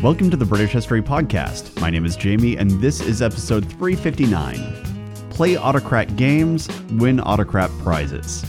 Welcome to the British History Podcast. My name is Jamie, and this is episode 359 Play Autocrat Games, Win Autocrat Prizes.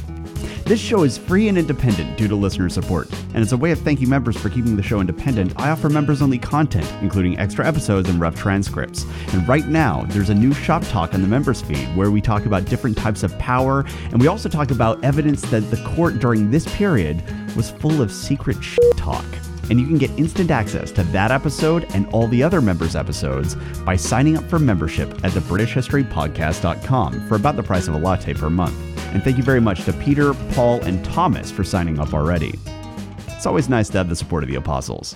This show is free and independent due to listener support, and as a way of thanking members for keeping the show independent, I offer members only content, including extra episodes and rough transcripts. And right now, there's a new shop talk on the members feed where we talk about different types of power, and we also talk about evidence that the court during this period was full of secret shit talk. And you can get instant access to that episode and all the other members' episodes by signing up for membership at thebritishhistorypodcast.com for about the price of a latte per month. And thank you very much to Peter, Paul, and Thomas for signing up already. It's always nice to have the support of the apostles.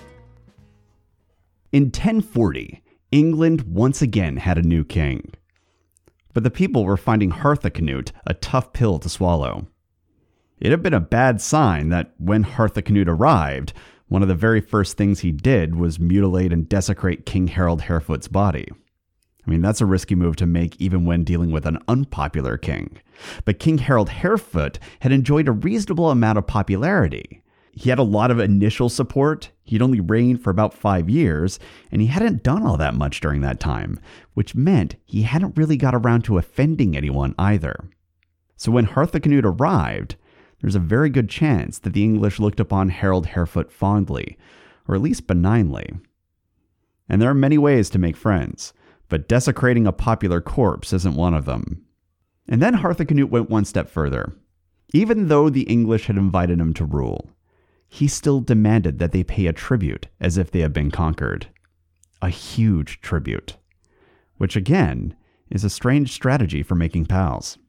In 1040, England once again had a new king. But the people were finding Harthacnut a tough pill to swallow. It had been a bad sign that when Harthacnut arrived, one of the very first things he did was mutilate and desecrate King Harold Harefoot's body. I mean, that's a risky move to make even when dealing with an unpopular king. But King Harold Harefoot had enjoyed a reasonable amount of popularity. He had a lot of initial support, he'd only reigned for about five years, and he hadn't done all that much during that time, which meant he hadn't really got around to offending anyone either. So when Harthacnut arrived, there's a very good chance that the English looked upon Harold Harefoot fondly, or at least benignly. And there are many ways to make friends but desecrating a popular corpse isn't one of them. And then Harthacnut went one step further. Even though the English had invited him to rule, he still demanded that they pay a tribute as if they had been conquered. A huge tribute. Which again is a strange strategy for making pals.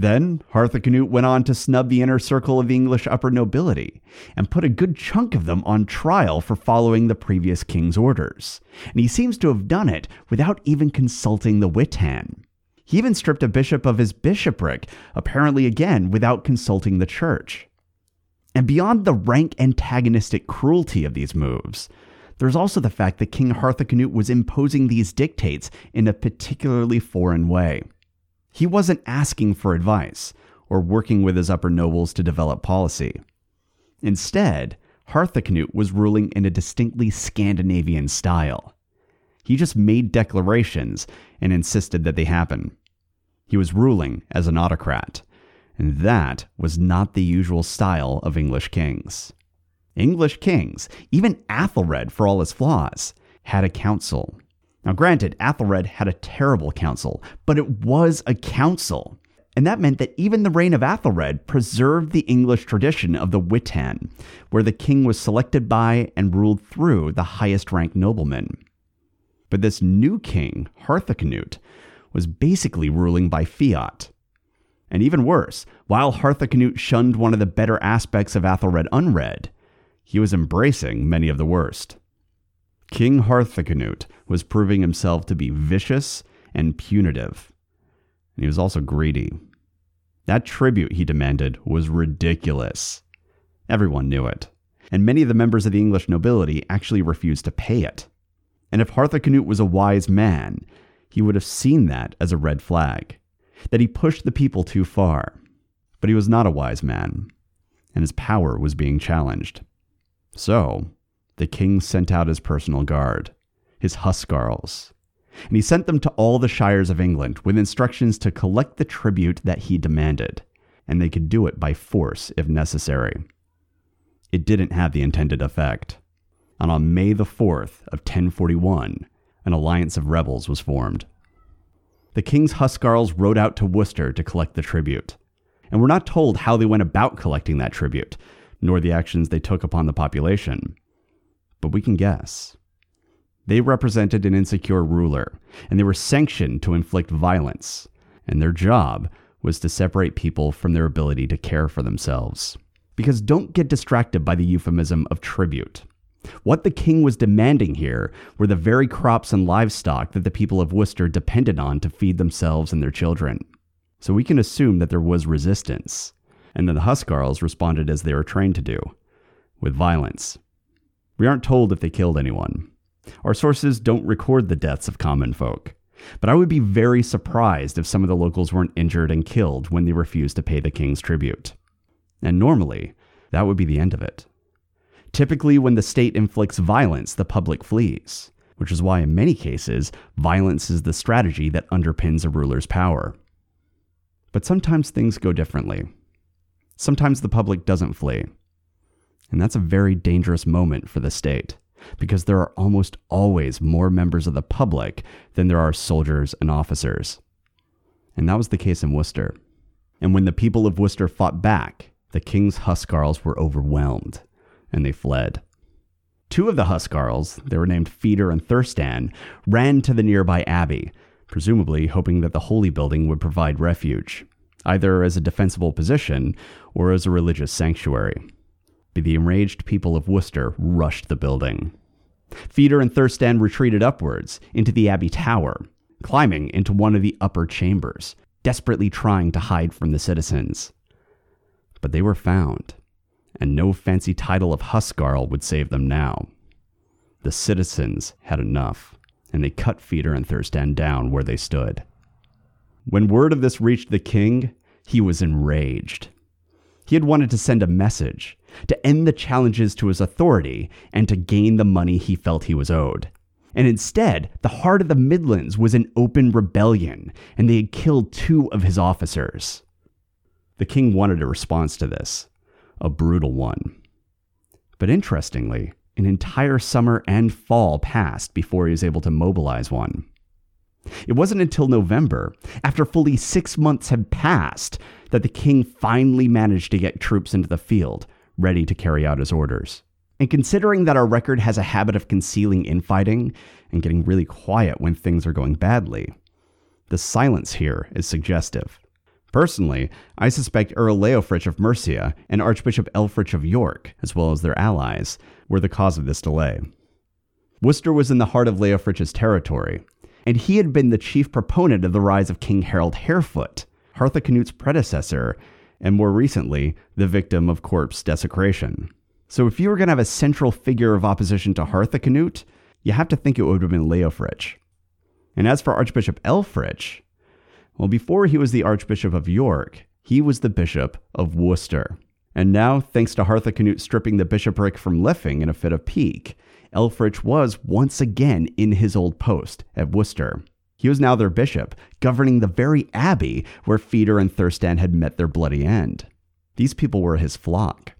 Then Harthacnut went on to snub the inner circle of the English upper nobility and put a good chunk of them on trial for following the previous king's orders. And he seems to have done it without even consulting the Witan. He even stripped a bishop of his bishopric, apparently again without consulting the church. And beyond the rank antagonistic cruelty of these moves, there's also the fact that King Harthacnut was imposing these dictates in a particularly foreign way. He wasn't asking for advice or working with his upper nobles to develop policy. Instead, Harthacnut was ruling in a distinctly Scandinavian style. He just made declarations and insisted that they happen. He was ruling as an autocrat, and that was not the usual style of English kings. English kings, even Athelred for all his flaws, had a council now, granted, Athelred had a terrible council, but it was a council. And that meant that even the reign of Athelred preserved the English tradition of the Witan, where the king was selected by and ruled through the highest ranked noblemen. But this new king, Harthacnut, was basically ruling by fiat. And even worse, while Harthacnut shunned one of the better aspects of Athelred Unread, he was embracing many of the worst. King Harthacnut was proving himself to be vicious and punitive. And he was also greedy. That tribute he demanded was ridiculous. Everyone knew it. And many of the members of the English nobility actually refused to pay it. And if Harthacnut was a wise man, he would have seen that as a red flag, that he pushed the people too far. But he was not a wise man, and his power was being challenged. So, the king sent out his personal guard, his huscarls, and he sent them to all the shires of England with instructions to collect the tribute that he demanded, and they could do it by force if necessary. It didn't have the intended effect. And on May the 4th of 1041, an alliance of rebels was formed. The king's huscarls rode out to Worcester to collect the tribute, and we're not told how they went about collecting that tribute, nor the actions they took upon the population but we can guess. They represented an insecure ruler, and they were sanctioned to inflict violence, and their job was to separate people from their ability to care for themselves. Because don't get distracted by the euphemism of tribute. What the king was demanding here were the very crops and livestock that the people of Worcester depended on to feed themselves and their children. So we can assume that there was resistance, and that the Huscarls responded as they were trained to do, with violence. We aren't told if they killed anyone. Our sources don't record the deaths of common folk. But I would be very surprised if some of the locals weren't injured and killed when they refused to pay the king's tribute. And normally, that would be the end of it. Typically, when the state inflicts violence, the public flees, which is why, in many cases, violence is the strategy that underpins a ruler's power. But sometimes things go differently. Sometimes the public doesn't flee. And that's a very dangerous moment for the state, because there are almost always more members of the public than there are soldiers and officers. And that was the case in Worcester. And when the people of Worcester fought back, the king's huscarls were overwhelmed, and they fled. Two of the huscarls, they were named Feeder and Thurstan, ran to the nearby abbey, presumably hoping that the holy building would provide refuge, either as a defensible position or as a religious sanctuary. The enraged people of Worcester rushed the building. Feeder and Thurstan retreated upwards into the abbey tower, climbing into one of the upper chambers, desperately trying to hide from the citizens. But they were found, and no fancy title of Huscarl would save them now. The citizens had enough, and they cut Feeder and Thurstan down where they stood. When word of this reached the king, he was enraged. He had wanted to send a message to end the challenges to his authority and to gain the money he felt he was owed. And instead, the heart of the Midlands was in open rebellion, and they had killed two of his officers. The king wanted a response to this, a brutal one. But interestingly, an entire summer and fall passed before he was able to mobilize one. It wasn't until November, after fully six months had passed, that the king finally managed to get troops into the field, ready to carry out his orders. And considering that our record has a habit of concealing infighting and getting really quiet when things are going badly, the silence here is suggestive. Personally, I suspect Earl Leofric of Mercia and Archbishop Elfric of York, as well as their allies, were the cause of this delay. Worcester was in the heart of Leofric's territory, and he had been the chief proponent of the rise of King Harold Harefoot, Harthacnut's predecessor, and more recently, the victim of corpse desecration. So if you were going to have a central figure of opposition to Harthacnut, you have to think it would have been Leofric. And as for Archbishop Elfrich, well, before he was the Archbishop of York, he was the Bishop of Worcester. And now, thanks to Harthacnut stripping the bishopric from Lyfing in a fit of pique, Elfrich was once again in his old post at Worcester. He was now their bishop, governing the very abbey where Feeder and Thurstan had met their bloody end. These people were his flock.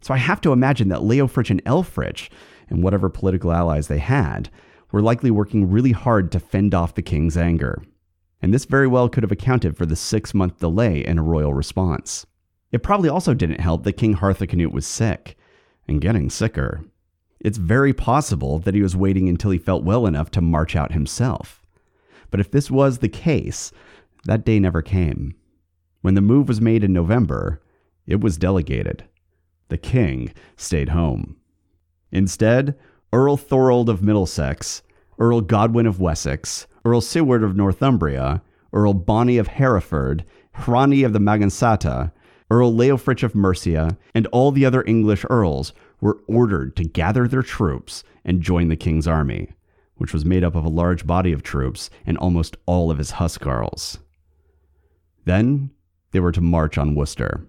So I have to imagine that Leofric and Elfrich, and whatever political allies they had, were likely working really hard to fend off the king's anger. And this very well could have accounted for the six month delay in a royal response. It probably also didn't help that King Harthacnut was sick, and getting sicker. It's very possible that he was waiting until he felt well enough to march out himself. But if this was the case, that day never came. When the move was made in November, it was delegated the king stayed home. Instead, Earl Thorold of Middlesex, Earl Godwin of Wessex, Earl Siward of Northumbria, Earl Bonny of Hereford, Hrani of the Magansata, Earl Leofric of Mercia, and all the other English earls were ordered to gather their troops and join the king's army, which was made up of a large body of troops and almost all of his huscarls. Then they were to march on Worcester.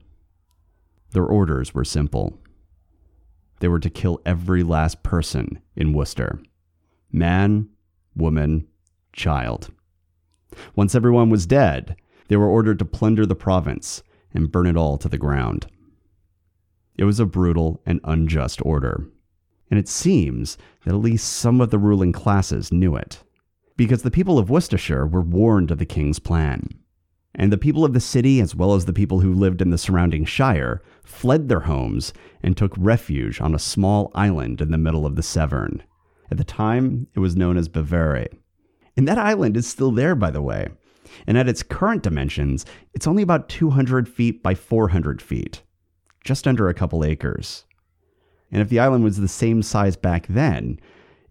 Their orders were simple. They were to kill every last person in Worcester man, woman, child. Once everyone was dead, they were ordered to plunder the province and burn it all to the ground. It was a brutal and unjust order, and it seems that at least some of the ruling classes knew it, because the people of Worcestershire were warned of the king's plan and the people of the city, as well as the people who lived in the surrounding shire, fled their homes and took refuge on a small island in the middle of the Severn. At the time, it was known as Bavare. And that island is still there, by the way. And at its current dimensions, it's only about 200 feet by 400 feet, just under a couple acres. And if the island was the same size back then,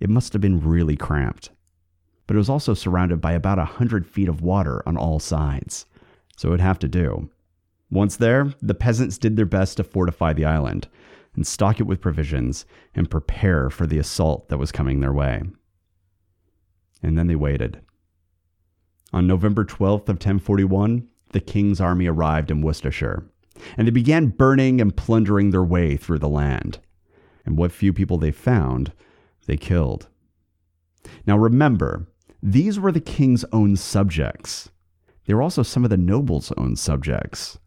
it must have been really cramped. But it was also surrounded by about a 100 feet of water on all sides so it would have to do. Once there, the peasants did their best to fortify the island and stock it with provisions and prepare for the assault that was coming their way. And then they waited. On November 12th of 1041, the king's army arrived in Worcestershire, and they began burning and plundering their way through the land. And what few people they found, they killed. Now remember, these were the king's own subjects. They were also some of the nobles' own subjects.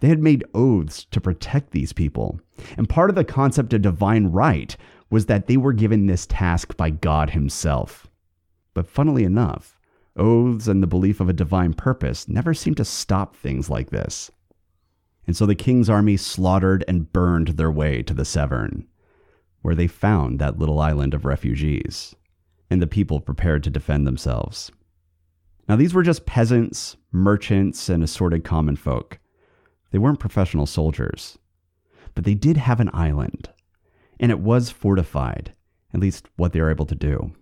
They had made oaths to protect these people, and part of the concept of divine right was that they were given this task by God Himself. But funnily enough, oaths and the belief of a divine purpose never seemed to stop things like this. And so the king's army slaughtered and burned their way to the Severn, where they found that little island of refugees, and the people prepared to defend themselves. Now, these were just peasants, merchants, and assorted common folk. They weren't professional soldiers, but they did have an island, and it was fortified, at least what they were able to do.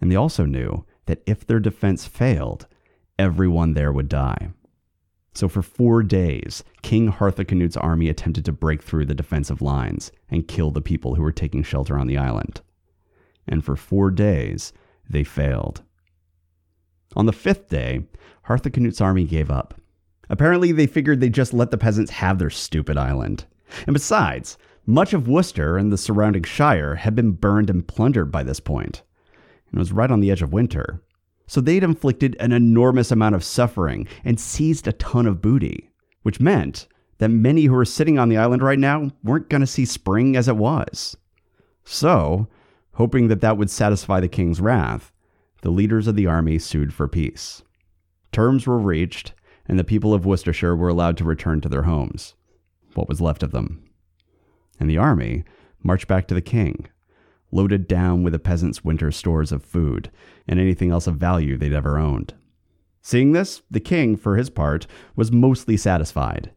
And they also knew that if their defense failed, everyone there would die. So for four days, King Harthacnut's army attempted to break through the defensive lines and kill the people who were taking shelter on the island. And for four days, they failed. On the fifth day, Harthacnut's army gave up. Apparently, they figured they'd just let the peasants have their stupid island. And besides, much of Worcester and the surrounding shire had been burned and plundered by this point, and it was right on the edge of winter. So they'd inflicted an enormous amount of suffering and seized a ton of booty, which meant that many who were sitting on the island right now weren't going to see spring as it was. So, hoping that that would satisfy the king's wrath, the leaders of the army sued for peace. Terms were reached, and the people of Worcestershire were allowed to return to their homes, what was left of them. And the army marched back to the king, loaded down with the peasants' winter stores of food and anything else of value they'd ever owned. Seeing this, the king, for his part, was mostly satisfied.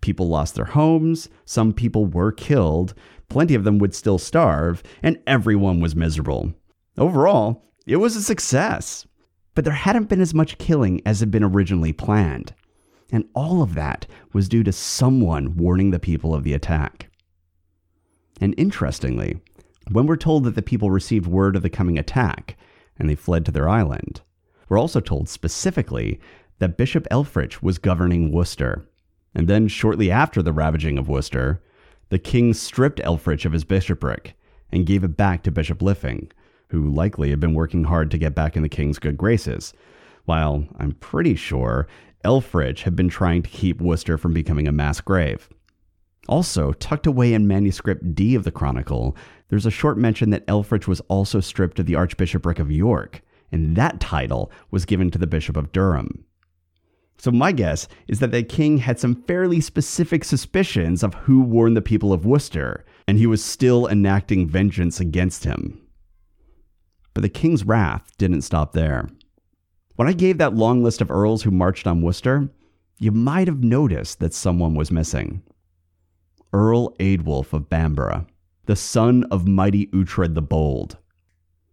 People lost their homes, some people were killed, plenty of them would still starve, and everyone was miserable. Overall, it was a success. But there hadn't been as much killing as had been originally planned. And all of that was due to someone warning the people of the attack. And interestingly, when we're told that the people received word of the coming attack and they fled to their island, we're also told specifically that Bishop Elfrich was governing Worcester. And then, shortly after the ravaging of Worcester, the king stripped Elfrich of his bishopric and gave it back to Bishop Lyfing, who likely had been working hard to get back in the king's good graces, while I'm pretty sure Elfrich had been trying to keep Worcester from becoming a mass grave. Also, tucked away in manuscript D of the Chronicle, there's a short mention that Elfrich was also stripped of the Archbishopric of York, and that title was given to the Bishop of Durham. So, my guess is that the king had some fairly specific suspicions of who warned the people of Worcester, and he was still enacting vengeance against him. But the king's wrath didn't stop there. When I gave that long list of earls who marched on Worcester, you might have noticed that someone was missing. Earl Eadwulf of Bamborough, the son of mighty Uhtred the Bold.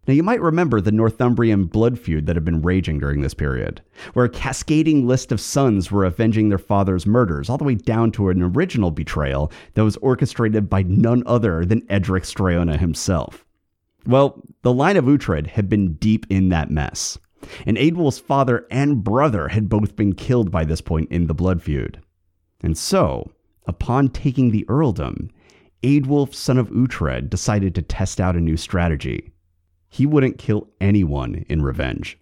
Now, you might remember the Northumbrian blood feud that had been raging during this period, where a cascading list of sons were avenging their father's murders, all the way down to an original betrayal that was orchestrated by none other than Edric Streona himself. Well, the line of Uhtred had been deep in that mess, and Eadwulf's father and brother had both been killed by this point in the blood feud. And so, Upon taking the earldom, Eadwulf, son of Uhtred, decided to test out a new strategy. He wouldn't kill anyone in revenge.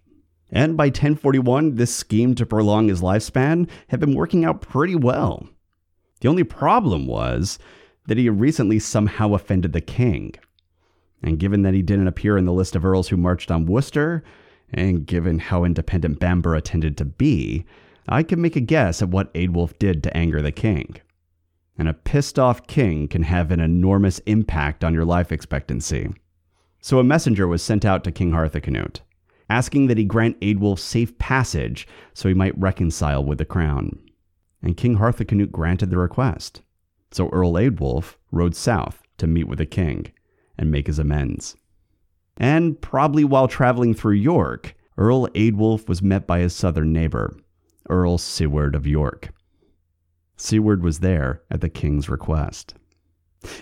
And by 1041, this scheme to prolong his lifespan had been working out pretty well. The only problem was that he had recently somehow offended the king. And given that he didn't appear in the list of earls who marched on Worcester, and given how independent Bamborough tended to be, I could make a guess at what Eadwulf did to anger the king and a pissed off king can have an enormous impact on your life expectancy. So a messenger was sent out to King Harthacnut, asking that he grant Eadwulf safe passage so he might reconcile with the crown. And King Harthacnut granted the request. So Earl Eadwulf rode south to meet with the king and make his amends. And probably while traveling through York, Earl Eadwulf was met by his southern neighbor, Earl Siward of York. Siward was there at the king's request.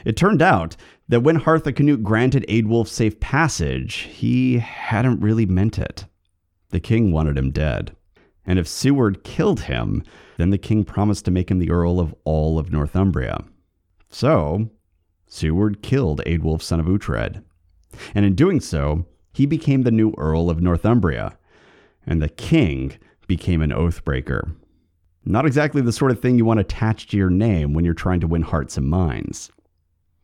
It turned out that when Harthacnut granted Eadwulf safe passage, he hadn't really meant it. The king wanted him dead. And if Siward killed him, then the king promised to make him the Earl of all of Northumbria. So, Siward killed Eadwulf, son of Uhtred. And in doing so, he became the new Earl of Northumbria, and the king became an oathbreaker. Not exactly the sort of thing you want attached to your name when you're trying to win hearts and minds.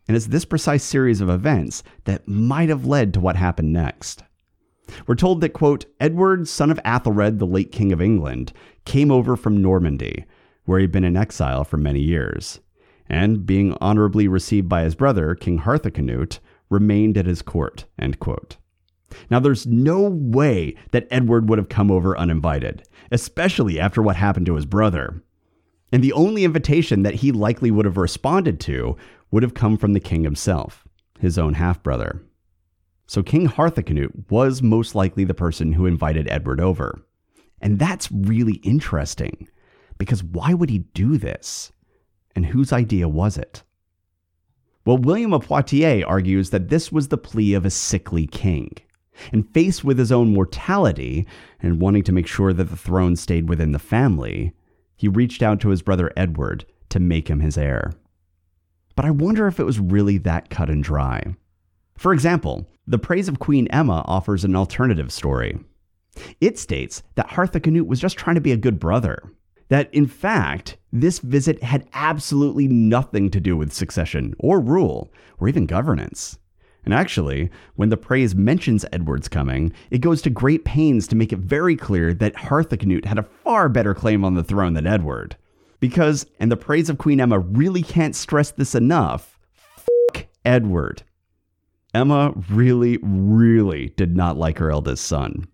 And it's this precise series of events that might have led to what happened next. We're told that, quote, Edward, son of Athelred, the late King of England, came over from Normandy, where he'd been in exile for many years, and being honorably received by his brother, King Harthacnut, remained at his court, end quote. Now, there's no way that Edward would have come over uninvited, especially after what happened to his brother. And the only invitation that he likely would have responded to would have come from the king himself, his own half brother. So King Harthacnut was most likely the person who invited Edward over. And that's really interesting, because why would he do this? And whose idea was it? Well, William of Poitiers argues that this was the plea of a sickly king. And faced with his own mortality and wanting to make sure that the throne stayed within the family, he reached out to his brother Edward to make him his heir. But I wonder if it was really that cut and dry. For example, The Praise of Queen Emma offers an alternative story. It states that Harthacnut was just trying to be a good brother, that in fact, this visit had absolutely nothing to do with succession or rule or even governance. And actually, when the praise mentions Edward's coming, it goes to great pains to make it very clear that Harthacnut had a far better claim on the throne than Edward. Because, and the praise of Queen Emma really can't stress this enough, fuck Edward. Emma really, really did not like her eldest son.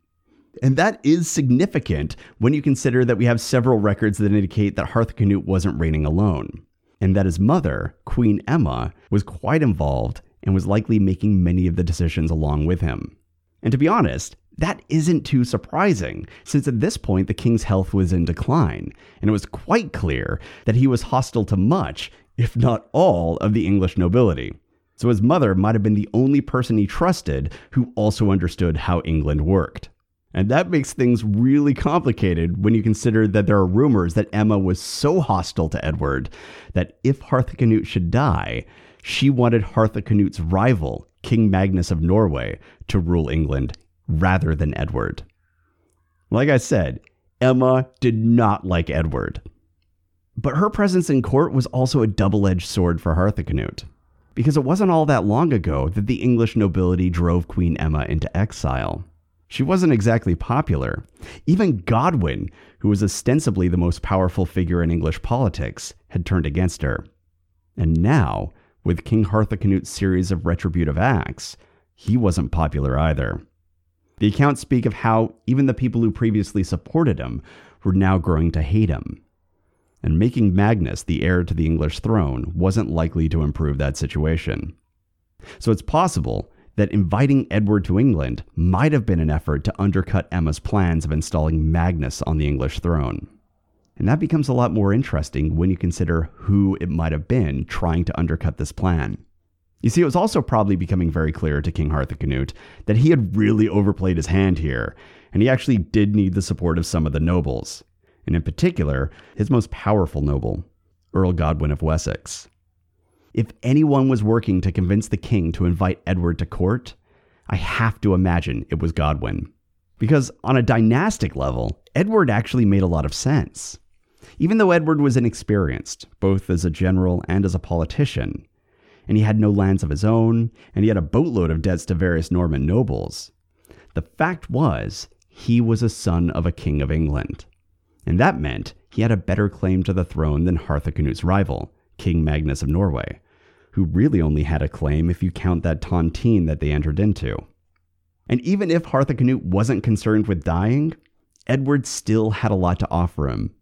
And that is significant when you consider that we have several records that indicate that Harthacnut wasn't reigning alone, and that his mother, Queen Emma, was quite involved and was likely making many of the decisions along with him. And to be honest, that isn't too surprising, since at this point the king's health was in decline, and it was quite clear that he was hostile to much, if not all, of the English nobility. So his mother might have been the only person he trusted who also understood how England worked. And that makes things really complicated when you consider that there are rumors that Emma was so hostile to Edward that if Harthacnut should die, she wanted Harthacnut's rival, King Magnus of Norway, to rule England rather than Edward. Like I said, Emma did not like Edward. But her presence in court was also a double edged sword for Harthacnut, because it wasn't all that long ago that the English nobility drove Queen Emma into exile. She wasn't exactly popular. Even Godwin, who was ostensibly the most powerful figure in English politics, had turned against her. And now, with King Harthacnut's series of retributive acts, he wasn't popular either. The accounts speak of how even the people who previously supported him were now growing to hate him. And making Magnus the heir to the English throne wasn't likely to improve that situation. So it's possible that inviting Edward to England might have been an effort to undercut Emma's plans of installing Magnus on the English throne. And that becomes a lot more interesting when you consider who it might have been trying to undercut this plan. You see, it was also probably becoming very clear to King Harthacnut that he had really overplayed his hand here, and he actually did need the support of some of the nobles, and in particular, his most powerful noble, Earl Godwin of Wessex. If anyone was working to convince the king to invite Edward to court, I have to imagine it was Godwin. Because on a dynastic level, Edward actually made a lot of sense. Even though Edward was inexperienced, both as a general and as a politician, and he had no lands of his own, and he had a boatload of debts to various Norman nobles, the fact was he was a son of a king of England. And that meant he had a better claim to the throne than Harthacnut's rival, King Magnus of Norway, who really only had a claim if you count that tontine that they entered into. And even if Harthacnut wasn't concerned with dying, Edward still had a lot to offer him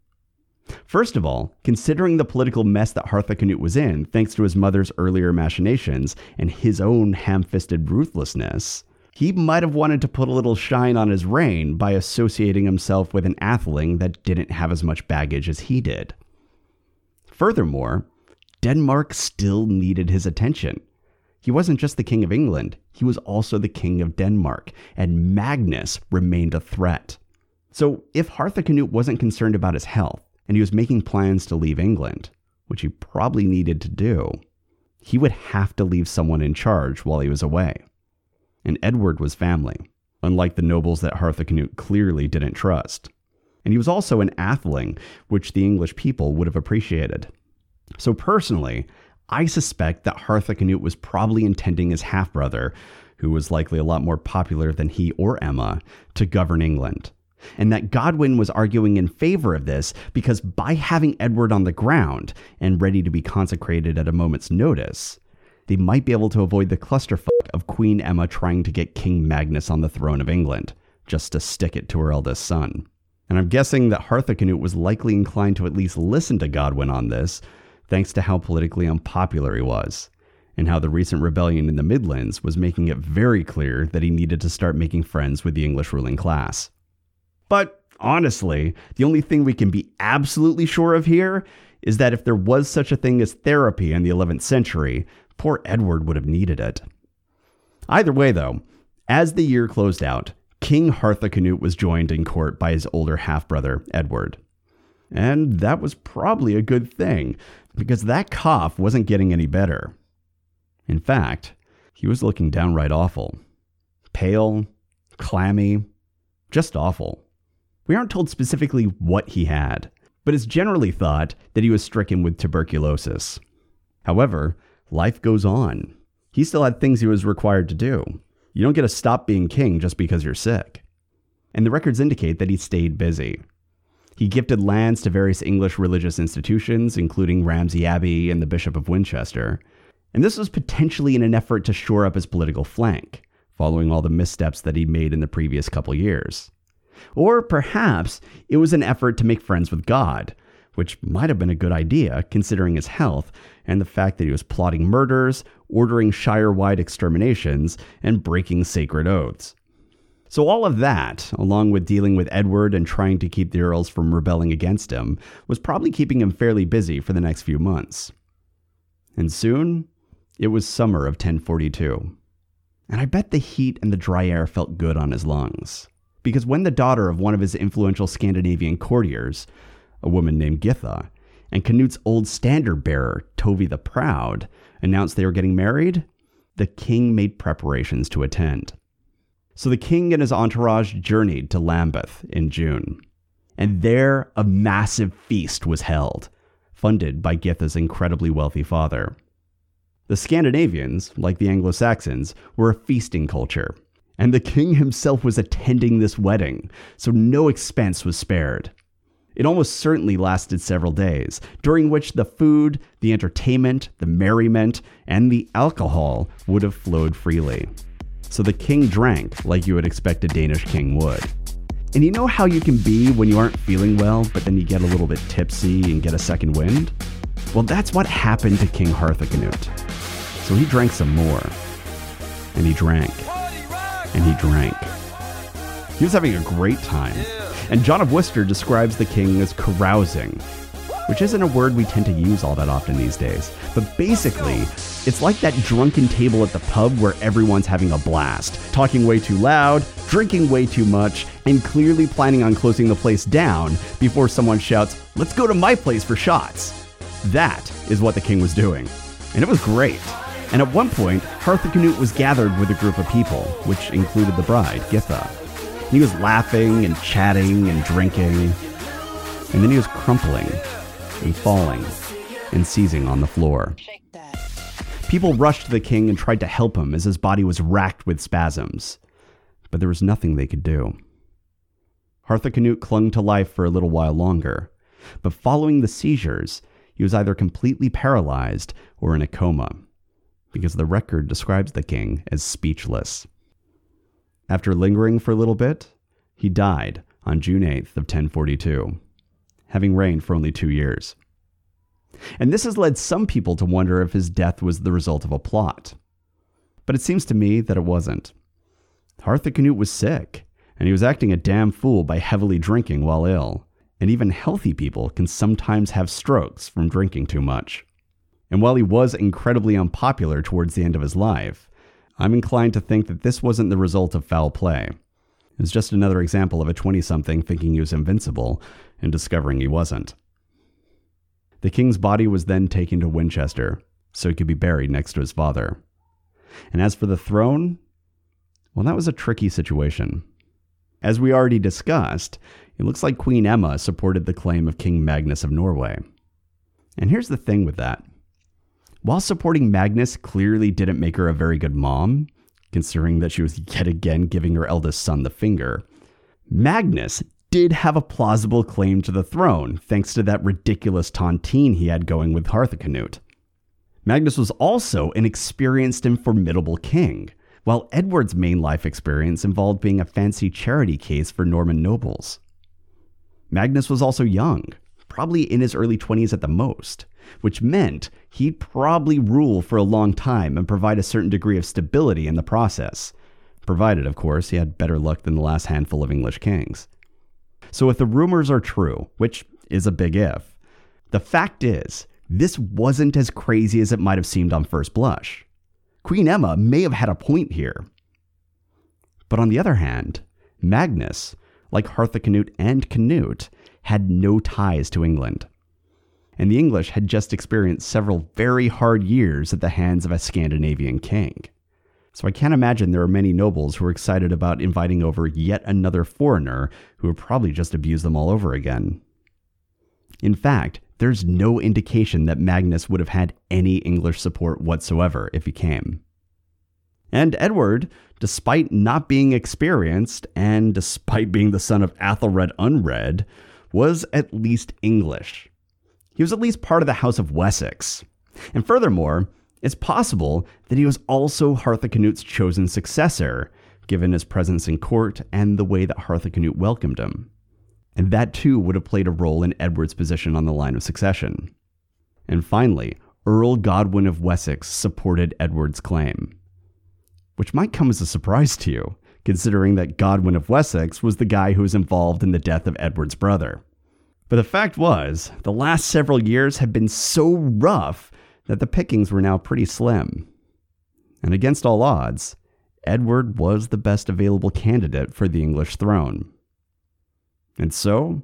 First of all, considering the political mess that Harthacnut was in, thanks to his mother's earlier machinations and his own ham fisted ruthlessness, he might have wanted to put a little shine on his reign by associating himself with an atheling that didn't have as much baggage as he did. Furthermore, Denmark still needed his attention. He wasn't just the King of England, he was also the King of Denmark, and Magnus remained a threat. So, if Harthacnut wasn't concerned about his health, and he was making plans to leave England, which he probably needed to do, he would have to leave someone in charge while he was away. And Edward was family, unlike the nobles that Harthacnut clearly didn't trust. And he was also an atheling, which the English people would have appreciated. So personally, I suspect that Harthacnut was probably intending his half brother, who was likely a lot more popular than he or Emma, to govern England. And that Godwin was arguing in favor of this because by having Edward on the ground and ready to be consecrated at a moment's notice, they might be able to avoid the clusterfuck of Queen Emma trying to get King Magnus on the throne of England, just to stick it to her eldest son. And I'm guessing that Harthacnut was likely inclined to at least listen to Godwin on this, thanks to how politically unpopular he was, and how the recent rebellion in the Midlands was making it very clear that he needed to start making friends with the English ruling class. But honestly, the only thing we can be absolutely sure of here is that if there was such a thing as therapy in the 11th century, poor Edward would have needed it. Either way, though, as the year closed out, King Harthacnut was joined in court by his older half brother, Edward. And that was probably a good thing, because that cough wasn't getting any better. In fact, he was looking downright awful. Pale, clammy, just awful. We aren't told specifically what he had, but it's generally thought that he was stricken with tuberculosis. However, life goes on. He still had things he was required to do. You don't get to stop being king just because you're sick. And the records indicate that he stayed busy. He gifted lands to various English religious institutions, including Ramsey Abbey and the Bishop of Winchester. And this was potentially in an effort to shore up his political flank, following all the missteps that he'd made in the previous couple years. Or perhaps it was an effort to make friends with God, which might have been a good idea considering his health and the fact that he was plotting murders, ordering Shire wide exterminations, and breaking sacred oaths. So, all of that, along with dealing with Edward and trying to keep the Earls from rebelling against him, was probably keeping him fairly busy for the next few months. And soon, it was summer of 1042. And I bet the heat and the dry air felt good on his lungs. Because when the daughter of one of his influential Scandinavian courtiers, a woman named Githa, and Canut's old standard bearer, Tovi the Proud, announced they were getting married, the king made preparations to attend. So the king and his entourage journeyed to Lambeth in June. And there a massive feast was held, funded by Githa's incredibly wealthy father. The Scandinavians, like the Anglo Saxons, were a feasting culture, and the king himself was attending this wedding, so no expense was spared. It almost certainly lasted several days, during which the food, the entertainment, the merriment, and the alcohol would have flowed freely. So the king drank like you would expect a Danish king would. And you know how you can be when you aren't feeling well, but then you get a little bit tipsy and get a second wind? Well, that's what happened to King Harthacnut. So he drank some more. And he drank. And he drank. He was having a great time. And John of Worcester describes the king as carousing, which isn't a word we tend to use all that often these days. But basically, it's like that drunken table at the pub where everyone's having a blast, talking way too loud, drinking way too much, and clearly planning on closing the place down before someone shouts, Let's go to my place for shots. That is what the king was doing. And it was great. And at one point, Harthacnut was gathered with a group of people, which included the bride, Githa. He was laughing and chatting and drinking. And then he was crumpling and falling and seizing on the floor. People rushed to the king and tried to help him as his body was racked with spasms. But there was nothing they could do. Harthacnut clung to life for a little while longer, but following the seizures, he was either completely paralyzed or in a coma, because the record describes the king as speechless. After lingering for a little bit, he died on June 8th of 1042, having reigned for only two years. And this has led some people to wonder if his death was the result of a plot. But it seems to me that it wasn't. Harthacnut was sick, and he was acting a damn fool by heavily drinking while ill, and even healthy people can sometimes have strokes from drinking too much. And while he was incredibly unpopular towards the end of his life, I'm inclined to think that this wasn't the result of foul play. It was just another example of a 20 something thinking he was invincible and discovering he wasn't. The king's body was then taken to Winchester, so he could be buried next to his father. And as for the throne, well, that was a tricky situation. As we already discussed, it looks like Queen Emma supported the claim of King Magnus of Norway. And here's the thing with that. While supporting Magnus clearly didn't make her a very good mom, considering that she was yet again giving her eldest son the finger, Magnus did have a plausible claim to the throne, thanks to that ridiculous tontine he had going with Harthacnut. Magnus was also an experienced and formidable king, while Edward's main life experience involved being a fancy charity case for Norman nobles. Magnus was also young, probably in his early 20s at the most, which meant he'd probably rule for a long time and provide a certain degree of stability in the process, provided, of course, he had better luck than the last handful of English kings. So, if the rumors are true, which is a big if, the fact is, this wasn't as crazy as it might have seemed on first blush. Queen Emma may have had a point here. But on the other hand, Magnus, like Harthacnut and Canute, had no ties to England. And the English had just experienced several very hard years at the hands of a Scandinavian king. So I can't imagine there are many nobles who are excited about inviting over yet another foreigner who would probably just abuse them all over again. In fact, there's no indication that Magnus would have had any English support whatsoever if he came. And Edward, despite not being experienced and despite being the son of Athelred Unread, was at least English. He was at least part of the House of Wessex. And furthermore, it's possible that he was also Harthacnut's chosen successor, given his presence in court and the way that Harthacnut welcomed him. And that too would have played a role in Edward's position on the line of succession. And finally, Earl Godwin of Wessex supported Edward's claim. Which might come as a surprise to you, considering that Godwin of Wessex was the guy who was involved in the death of Edward's brother. But the fact was, the last several years had been so rough that the pickings were now pretty slim. And against all odds, Edward was the best available candidate for the English throne. And so,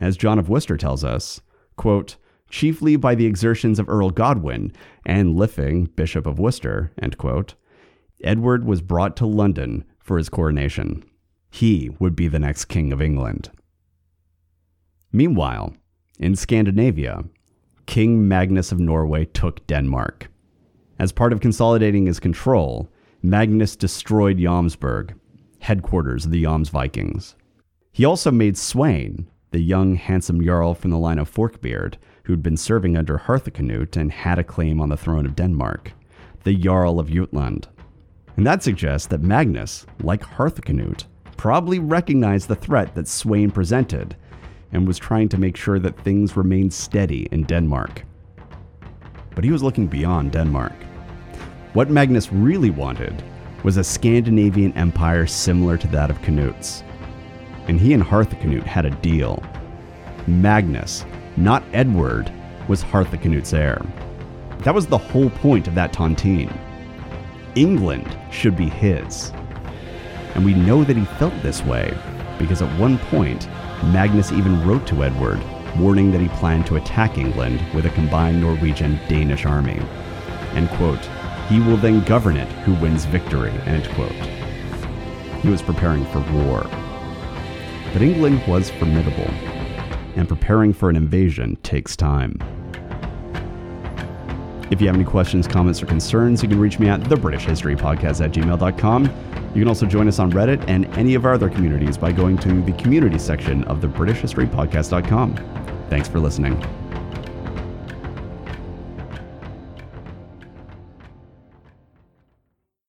as John of Worcester tells us, quote, chiefly by the exertions of Earl Godwin and Lyfing, Bishop of Worcester, quote, Edward was brought to London for his coronation. He would be the next king of England. Meanwhile, in Scandinavia, King Magnus of Norway took Denmark. As part of consolidating his control, Magnus destroyed Jomsburg, headquarters of the Jomsvikings. He also made Sweyn, the young, handsome Jarl from the line of Forkbeard, who'd been serving under Harthacnut and had a claim on the throne of Denmark, the Jarl of Jutland. And that suggests that Magnus, like Harthacnut, probably recognized the threat that Sweyn presented and was trying to make sure that things remained steady in Denmark. But he was looking beyond Denmark. What Magnus really wanted was a Scandinavian empire similar to that of Canut's. And he and Harthacnut had a deal. Magnus, not Edward, was Harthacnut's heir. That was the whole point of that tontine. England should be his. And we know that he felt this way because at one point Magnus even wrote to Edward, warning that he planned to attack England with a combined Norwegian Danish army. End quote. He will then govern it who wins victory. End quote. He was preparing for war. But England was formidable, and preparing for an invasion takes time. If you have any questions, comments, or concerns, you can reach me at thebritishhistorypodcast at gmail.com. You can also join us on Reddit and any of our other communities by going to the community section of thebritishhistorypodcast.com. Thanks for listening.